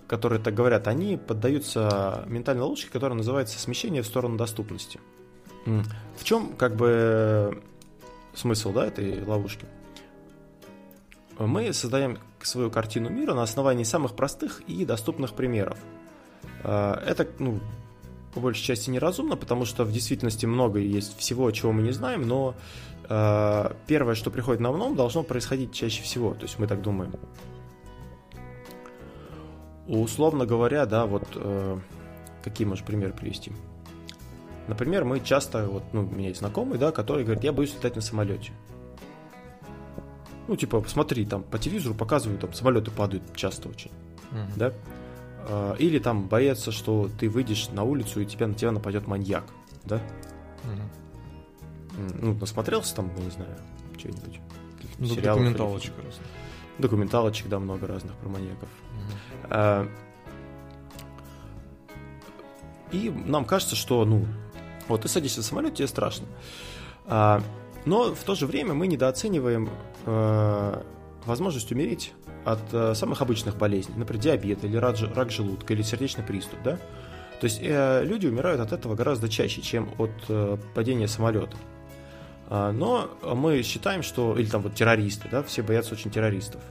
которые так говорят, они поддаются ментальной ловушке, которая называется смещение в сторону доступности. В чем как бы смысл да, этой ловушки? Мы создаем свою картину мира на основании самых простых и доступных примеров. А, это, ну, по большей части неразумно, потому что в действительности много есть всего, чего мы не знаем, но э, первое, что приходит на ум, должно происходить чаще всего. То есть мы так думаем. Условно говоря, да, вот э, какие можешь примеры привести? Например, мы часто, вот, ну, у меня есть знакомый, да, который говорит, я боюсь летать на самолете. Ну, типа, посмотри, там по телевизору показывают, там самолеты падают часто очень, uh-huh. да. А, или там боятся, что ты выйдешь на улицу и тебя на тебя нападет маньяк, да? Угу. Ну, насмотрелся там, не знаю, что-нибудь. Ну, документалочек разных. Документалочек, да, много разных про маньяков. Угу. А, и нам кажется, что, ну, вот ты садишься в самолет, тебе страшно. А, но в то же время мы недооцениваем а, возможность умереть от э, самых обычных болезней, например, диабет или рак, рак желудка или сердечный приступ, да? То есть э, люди умирают от этого гораздо чаще, чем от э, падения самолета. А, но мы считаем, что... Или там вот террористы, да, все боятся очень террористов.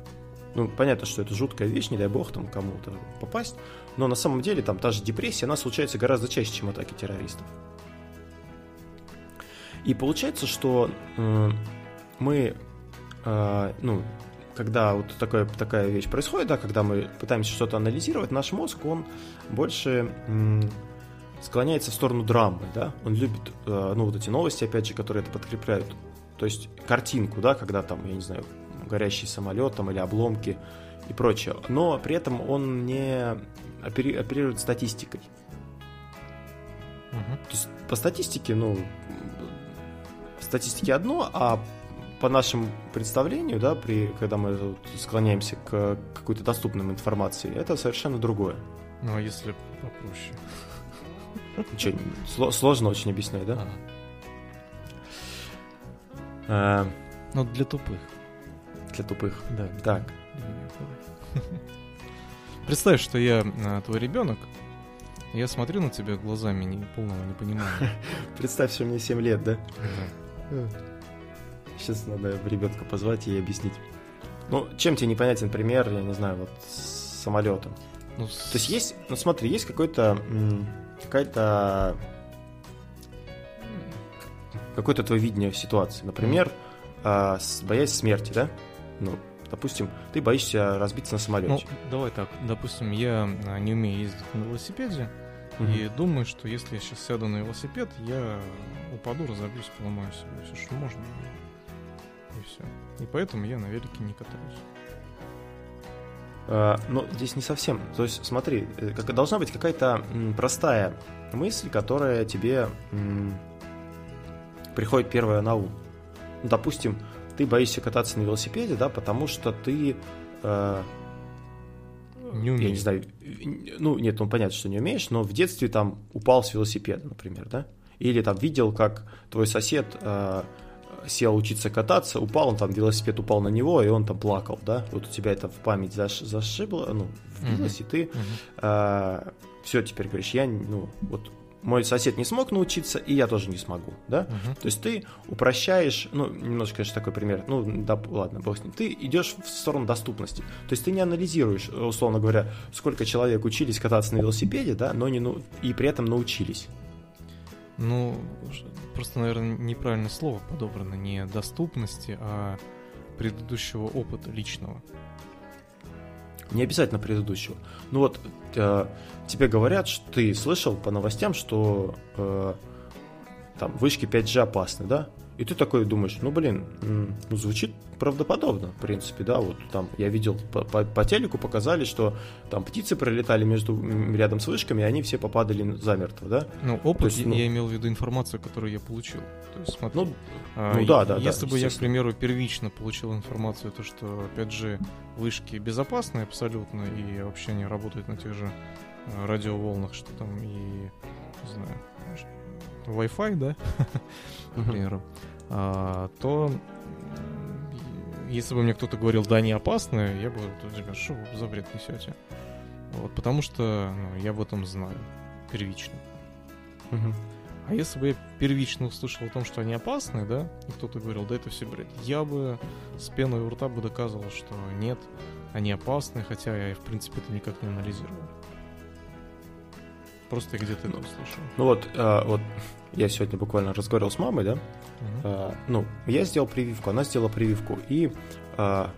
Ну, понятно, что это жуткая вещь, не дай бог там кому-то попасть, но на самом деле там та же депрессия, она случается гораздо чаще, чем атаки террористов. И получается, что э, мы, э, ну, когда вот такая, такая вещь происходит, да, когда мы пытаемся что-то анализировать, наш мозг, он больше м- склоняется в сторону драмы, да, он любит, э, ну, вот эти новости, опять же, которые это подкрепляют, то есть картинку, да, когда там, я не знаю, горящий самолет там или обломки и прочее, но при этом он не опери- оперирует статистикой. Угу. То есть по статистике, ну, статистике одно, а по нашему представлению, да, при, когда мы склоняемся к какой-то доступной информации, это совершенно другое. Ну, а если попроще? Ничего, сложно очень объяснять, да? А, ну, для тупых. Для тупых. Да. Так. Представь, что я а, твой ребенок, я смотрю на тебя глазами не, полного непонимания. Представь, что мне 7 лет, да? Да. Сейчас надо ребенка позвать и объяснить. Ну, чем тебе непонятен пример, я не знаю, вот с самолетом? Ну, с... То есть есть, ну смотри, есть какой-то какая-то какое-то твое видение ситуации. Например, э, боясь смерти, да? Ну, допустим, ты боишься разбиться на самолете. Ну, давай так, допустим, я а, не умею ездить на велосипеде, mm-hmm. и думаю, что если я сейчас сяду на велосипед, я упаду, разобьюсь, поломаю себе все, что можно. И все. И поэтому я на велике не катаюсь. А, но здесь не совсем. То есть, смотри, э, должна быть какая-то простая мысль, которая тебе приходит первая на ум. Ну, допустим, ты боишься кататься на велосипеде, да, потому что ты... Э, не умеешь. Я не знаю, ну, нет, ну, понятно, что не умеешь, но в детстве там упал с велосипеда, например, да? Или там видел, как твой сосед э, сел учиться кататься, упал, он там, велосипед упал на него, и он там плакал, да? Вот у тебя это в память заш, зашибло, ну, вбилось, mm-hmm. и ты mm-hmm. э, все теперь говоришь, я, ну, вот мой сосед не смог научиться, и я тоже не смогу, да? Uh-huh. То есть ты упрощаешь, ну, немножко, конечно, такой пример, ну, да, ладно, бог с ним. Ты идешь в сторону доступности. То есть ты не анализируешь, условно говоря, сколько человек учились кататься на велосипеде, да, но не, ну, и при этом научились. Ну, просто, наверное, неправильное слово подобрано, не доступности, а предыдущего опыта личного. Не обязательно предыдущего. Ну вот, э, тебе говорят, что ты слышал по новостям, что э, там вышки 5G опасны, да? И ты такой думаешь, ну блин, ну звучит правдоподобно, в принципе, да, вот там я видел по, по, по телеку показали, что там птицы пролетали между рядом с вышками, и они все попадали замертво, да? Ну, опыт, есть, ну, я имел в виду информацию, которую я получил. То есть, смотри, ну, а, ну да, да. Если да, бы я, к примеру, первично получил информацию, то что 5G вышки безопасны абсолютно, и вообще они работают на тех же а, радиоволнах, что там и, не знаю, Wi-Fi, да, к примеру, а, то если бы мне кто-то говорил, да, они опасны, я бы, ребят, что вы за бред несете? Вот, потому что ну, я в этом знаю первично. Угу. А если бы я первично услышал о том, что они опасны, да, и кто-то говорил, да это все бред, я бы с пеной у рта бы доказывал, что нет, они опасны, хотя я, в принципе, это никак не анализировал. Просто где-то это услышал. Ну вот, а, вот я сегодня буквально разговаривал с мамой, да? Угу. А, ну, я сделал прививку, она сделала прививку, и а,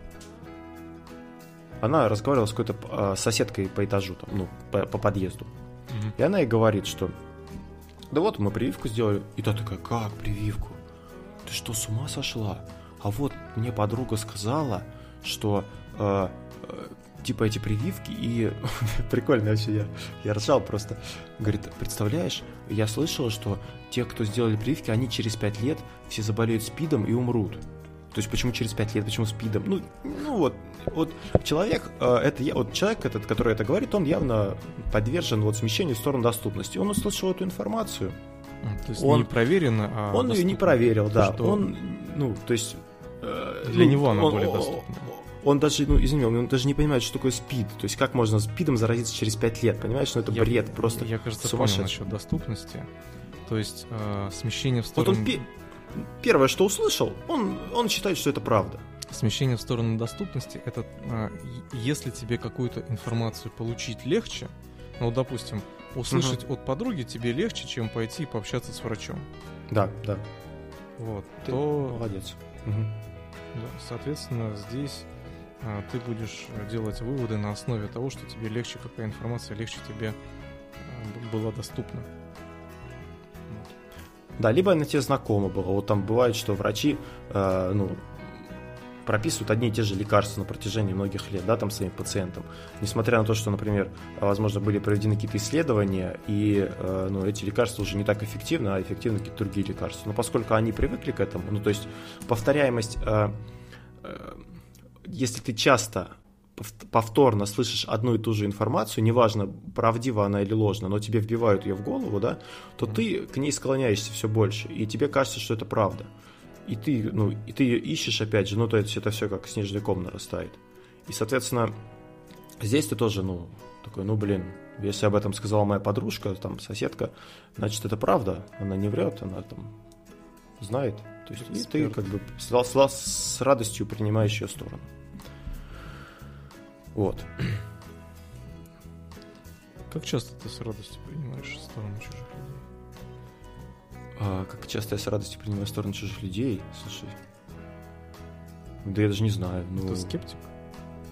она разговаривала с какой-то а, соседкой по этажу, там, ну, по, по подъезду. Угу. И она ей говорит, что да вот мы прививку сделали. И та такая, как прививку? Ты что, с ума сошла? А вот мне подруга сказала, что э, типа эти прививки, и прикольно вообще, я, я ржал просто. Говорит, представляешь, я слышала, что те, кто сделали прививки, они через 5 лет все заболеют спидом и умрут. То есть почему через 5 лет, почему спидом? Ну, ну вот, вот человек, э, это я, вот человек этот, который это говорит, он явно подвержен вот смещению в сторону доступности. Он услышал эту информацию. То есть он, не проверено, а Он ее не проверил, да. Что... Он, ну, то есть... Э, Для ну, него она он, более доступна он даже, ну, извини, он даже не понимает, что такое спид. То есть как можно спидом заразиться через 5 лет, понимаешь? Ну, это я, бред просто Я, кажется, понял насчет доступности. То есть э, смещение в сторону... Вот он пи- первое, что услышал, он, он считает, что это правда. Смещение в сторону доступности — это э, если тебе какую-то информацию получить легче, ну, допустим, услышать угу. от подруги тебе легче, чем пойти и пообщаться с врачом. Да, да. Вот, Ты то... Молодец. Угу. Да, соответственно, здесь ты будешь делать выводы на основе того, что тебе легче, какая информация легче тебе а, была доступна. Да, либо она тебе знакома была. Вот там бывает, что врачи, э, ну, прописывают одни и те же лекарства на протяжении многих лет, да, там своим пациентам. Несмотря на то, что, например, возможно, были проведены какие-то исследования, и э, ну, эти лекарства уже не так эффективны, а эффективны какие-то другие лекарства. Но поскольку они привыкли к этому, ну, то есть повторяемость э, э, если ты часто повторно слышишь одну и ту же информацию, неважно, правдива она или ложна, но тебе вбивают ее в голову, да, то ты к ней склоняешься все больше, и тебе кажется, что это правда. И ты, ну, и ты ее ищешь, опять же, ну, то есть это все как снежный ком нарастает. И, соответственно, здесь ты тоже, ну, такой, ну, блин, если об этом сказала моя подружка, там, соседка, значит, это правда, она не врет, она там знает. То есть, и ты как бы с, с, с радостью принимаешь ее сторону. Вот. Как часто ты с радостью принимаешь сторону чужих людей? А, как часто я с радостью принимаю сторону чужих людей, слушай. Да я даже не знаю. Ну... Ты скептик?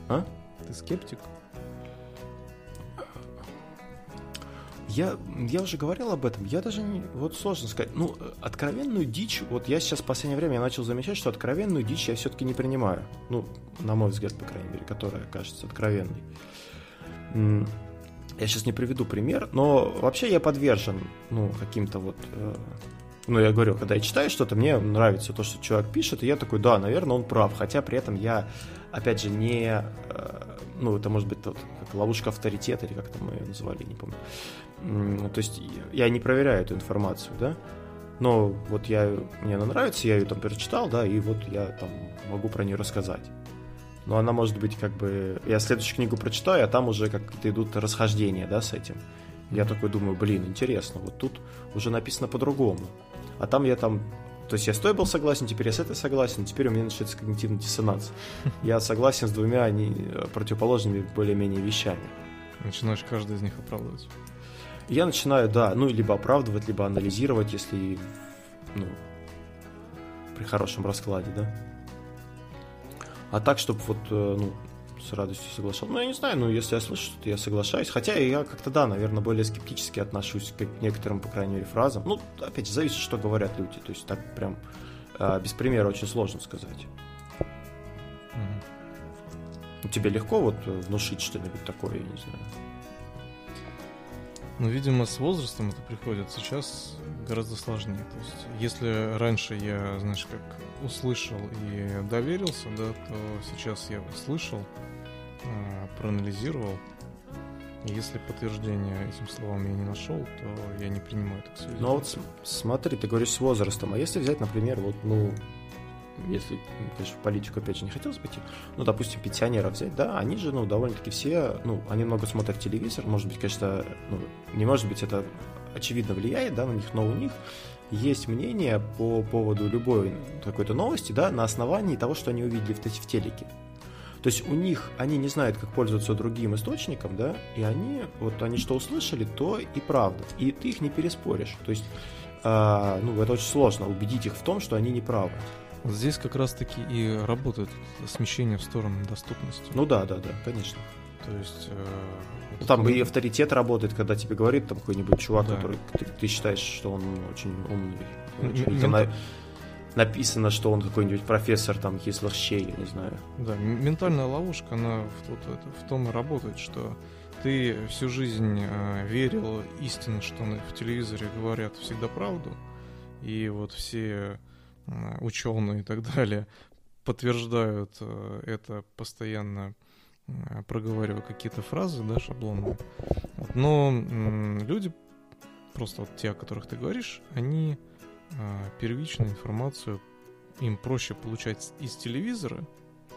А? Ты скептик? Я, я уже говорил об этом, я даже не, вот сложно сказать, ну, откровенную дичь, вот я сейчас в последнее время я начал замечать, что откровенную дичь я все-таки не принимаю, ну, на мой взгляд, по крайней мере, которая кажется откровенной. Я сейчас не приведу пример, но вообще я подвержен, ну, каким-то вот э, ну, я говорю, когда я читаю что-то, мне нравится то, что человек пишет, и я такой, да, наверное, он прав. Хотя при этом я, опять же, не... Э, ну, это может быть тот, как ловушка авторитета, или как это мы ее называли, не помню. То есть я не проверяю эту информацию, да, но вот я, мне она нравится, я ее там перечитал, да, и вот я там могу про нее рассказать. Но она может быть как бы... Я следующую книгу прочитаю, а там уже как-то идут расхождения, да, с этим. Я такой думаю, блин, интересно, вот тут уже написано по-другому. А там я там то есть я с той был согласен, теперь я с этой согласен, теперь у меня начинается когнитивный диссонанс. Я согласен с двумя они противоположными более-менее вещами. Начинаешь каждый из них оправдывать. Я начинаю, да, ну, либо оправдывать, либо анализировать, если, ну, при хорошем раскладе, да. А так, чтобы вот, э, ну, с радостью соглашался. Ну, я не знаю, ну, если я слышу, то я соглашаюсь. Хотя я как-то, да, наверное, более скептически отношусь к некоторым, по крайней мере, фразам. Ну, опять же, зависит, что говорят люди. То есть так прям э, без примера очень сложно сказать. Mm-hmm. Тебе легко вот внушить что-нибудь такое, я не знаю. Ну, видимо, с возрастом это приходит. Сейчас гораздо сложнее. То есть, если раньше я, знаешь, как услышал и доверился, да, то сейчас я слышал, а, проанализировал. И если подтверждения этим словам я не нашел, то я не принимаю это к. Ну а вот смотри, ты говоришь с возрастом, а если взять, например, вот, ну, если, конечно, в политику опять же не хотелось пойти, ну, допустим, пенсионеров взять, да, они же, ну, довольно-таки все, ну, они много смотрят телевизор, может быть, конечно, ну, не может быть, это очевидно влияет, да, на них, но у них есть мнение по поводу любой какой-то новости, да, на основании того, что они увидели в, в телеке. То есть у них, они не знают, как пользоваться другим источником, да, и они, вот они что услышали, то и правда. И ты их не переспоришь. То есть, э, ну, это очень сложно убедить их в том, что они не правы. Вот здесь как раз-таки и работает смещение в сторону доступности. Ну да, да, да, конечно. То есть... Э, там и авторитет работает, когда тебе говорит там какой-нибудь чувак, да. который ты, ты считаешь, что он очень умный. Очень, Мент... на... Написано, что он какой-нибудь профессор там Кислых-Щей, я не знаю. Да, ментальная ловушка, она в, вот, это, в том и работает, что ты всю жизнь э, верил истинно, что в телевизоре говорят всегда правду, и вот все ученые и так далее подтверждают э, это постоянно э, проговаривая какие-то фразы, да, шаблонные. Но люди, просто вот те, о которых ты говоришь, они первичную информацию им проще получать из телевизора,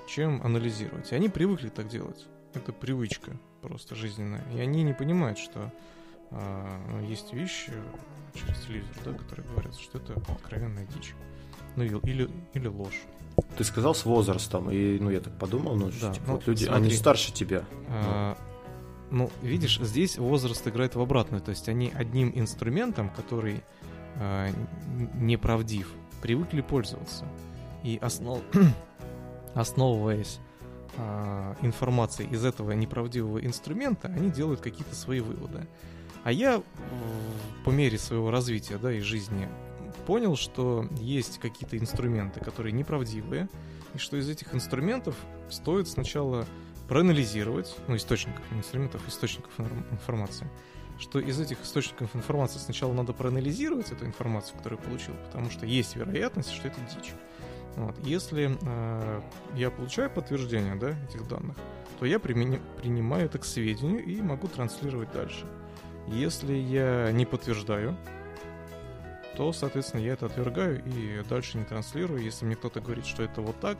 чем анализировать. И они привыкли так делать. Это привычка просто жизненная. И они не понимают, что есть вещи через телевизор, да, которые говорят, что это откровенная дичь. Ну или, или ложь. Ты сказал с возрастом, и ну я так подумал, ну, да, типа, ну вот люди, смотри, они старше тебя. А, ну. ну, видишь, здесь возраст играет в обратную, то есть они одним инструментом, который а, неправдив, привыкли пользоваться. И основ... основываясь а, информацией из этого неправдивого инструмента, они делают какие-то свои выводы. А я по мере своего развития да, и жизни понял, что есть какие-то инструменты, которые неправдивые, и что из этих инструментов стоит сначала проанализировать, ну, источников, инструментов, источников информации, что из этих источников информации сначала надо проанализировать эту информацию, которую получил, потому что есть вероятность, что это дичь. Вот. Если э, я получаю подтверждение да, этих данных, то я примени- принимаю это к сведению и могу транслировать дальше. Если я не подтверждаю то, соответственно, я это отвергаю и дальше не транслирую. Если мне кто-то говорит, что это вот так,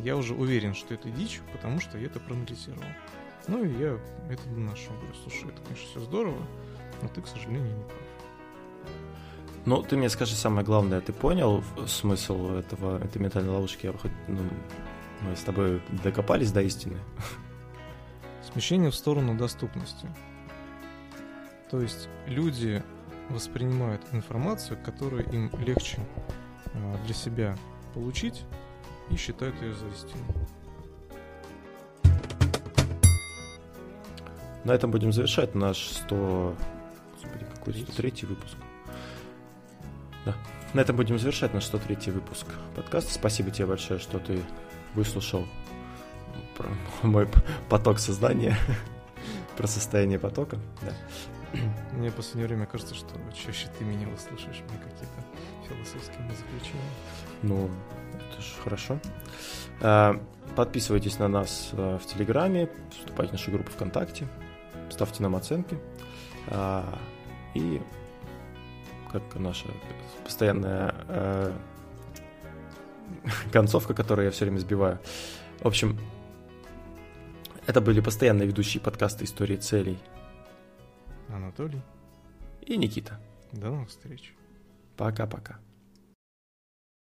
я уже уверен, что это дичь, потому что я это проанализировал. Ну и я это доношу. Говорю, слушай, это, конечно, все здорово, но ты, к сожалению, не прав. Ну, ты мне скажи самое главное, ты понял смысл этого, этой ментальной ловушки? Я хоть, ну, мы с тобой докопались до истины. Смещение в сторону доступности. То есть люди воспринимают информацию, которую им легче а, для себя получить и считают ее за истину. На этом будем завершать наш 100... Господи, какой 103 выпуск. Да. На этом будем завершать наш 103 выпуск подкаста. Спасибо тебе большое, что ты выслушал мой поток сознания, про состояние потока. Да. Мне в последнее время кажется, что чаще ты меня выслушаешь, мне какие-то философские заключения. Ну, это же хорошо. А, подписывайтесь на нас а, в Телеграме, вступайте в нашу группу ВКонтакте, ставьте нам оценки. А, и как наша постоянная концовка, которую я все время сбиваю. В общем, это были постоянные ведущие подкаста «Истории целей». Анатолий. И Никита. До новых встреч. Пока-пока.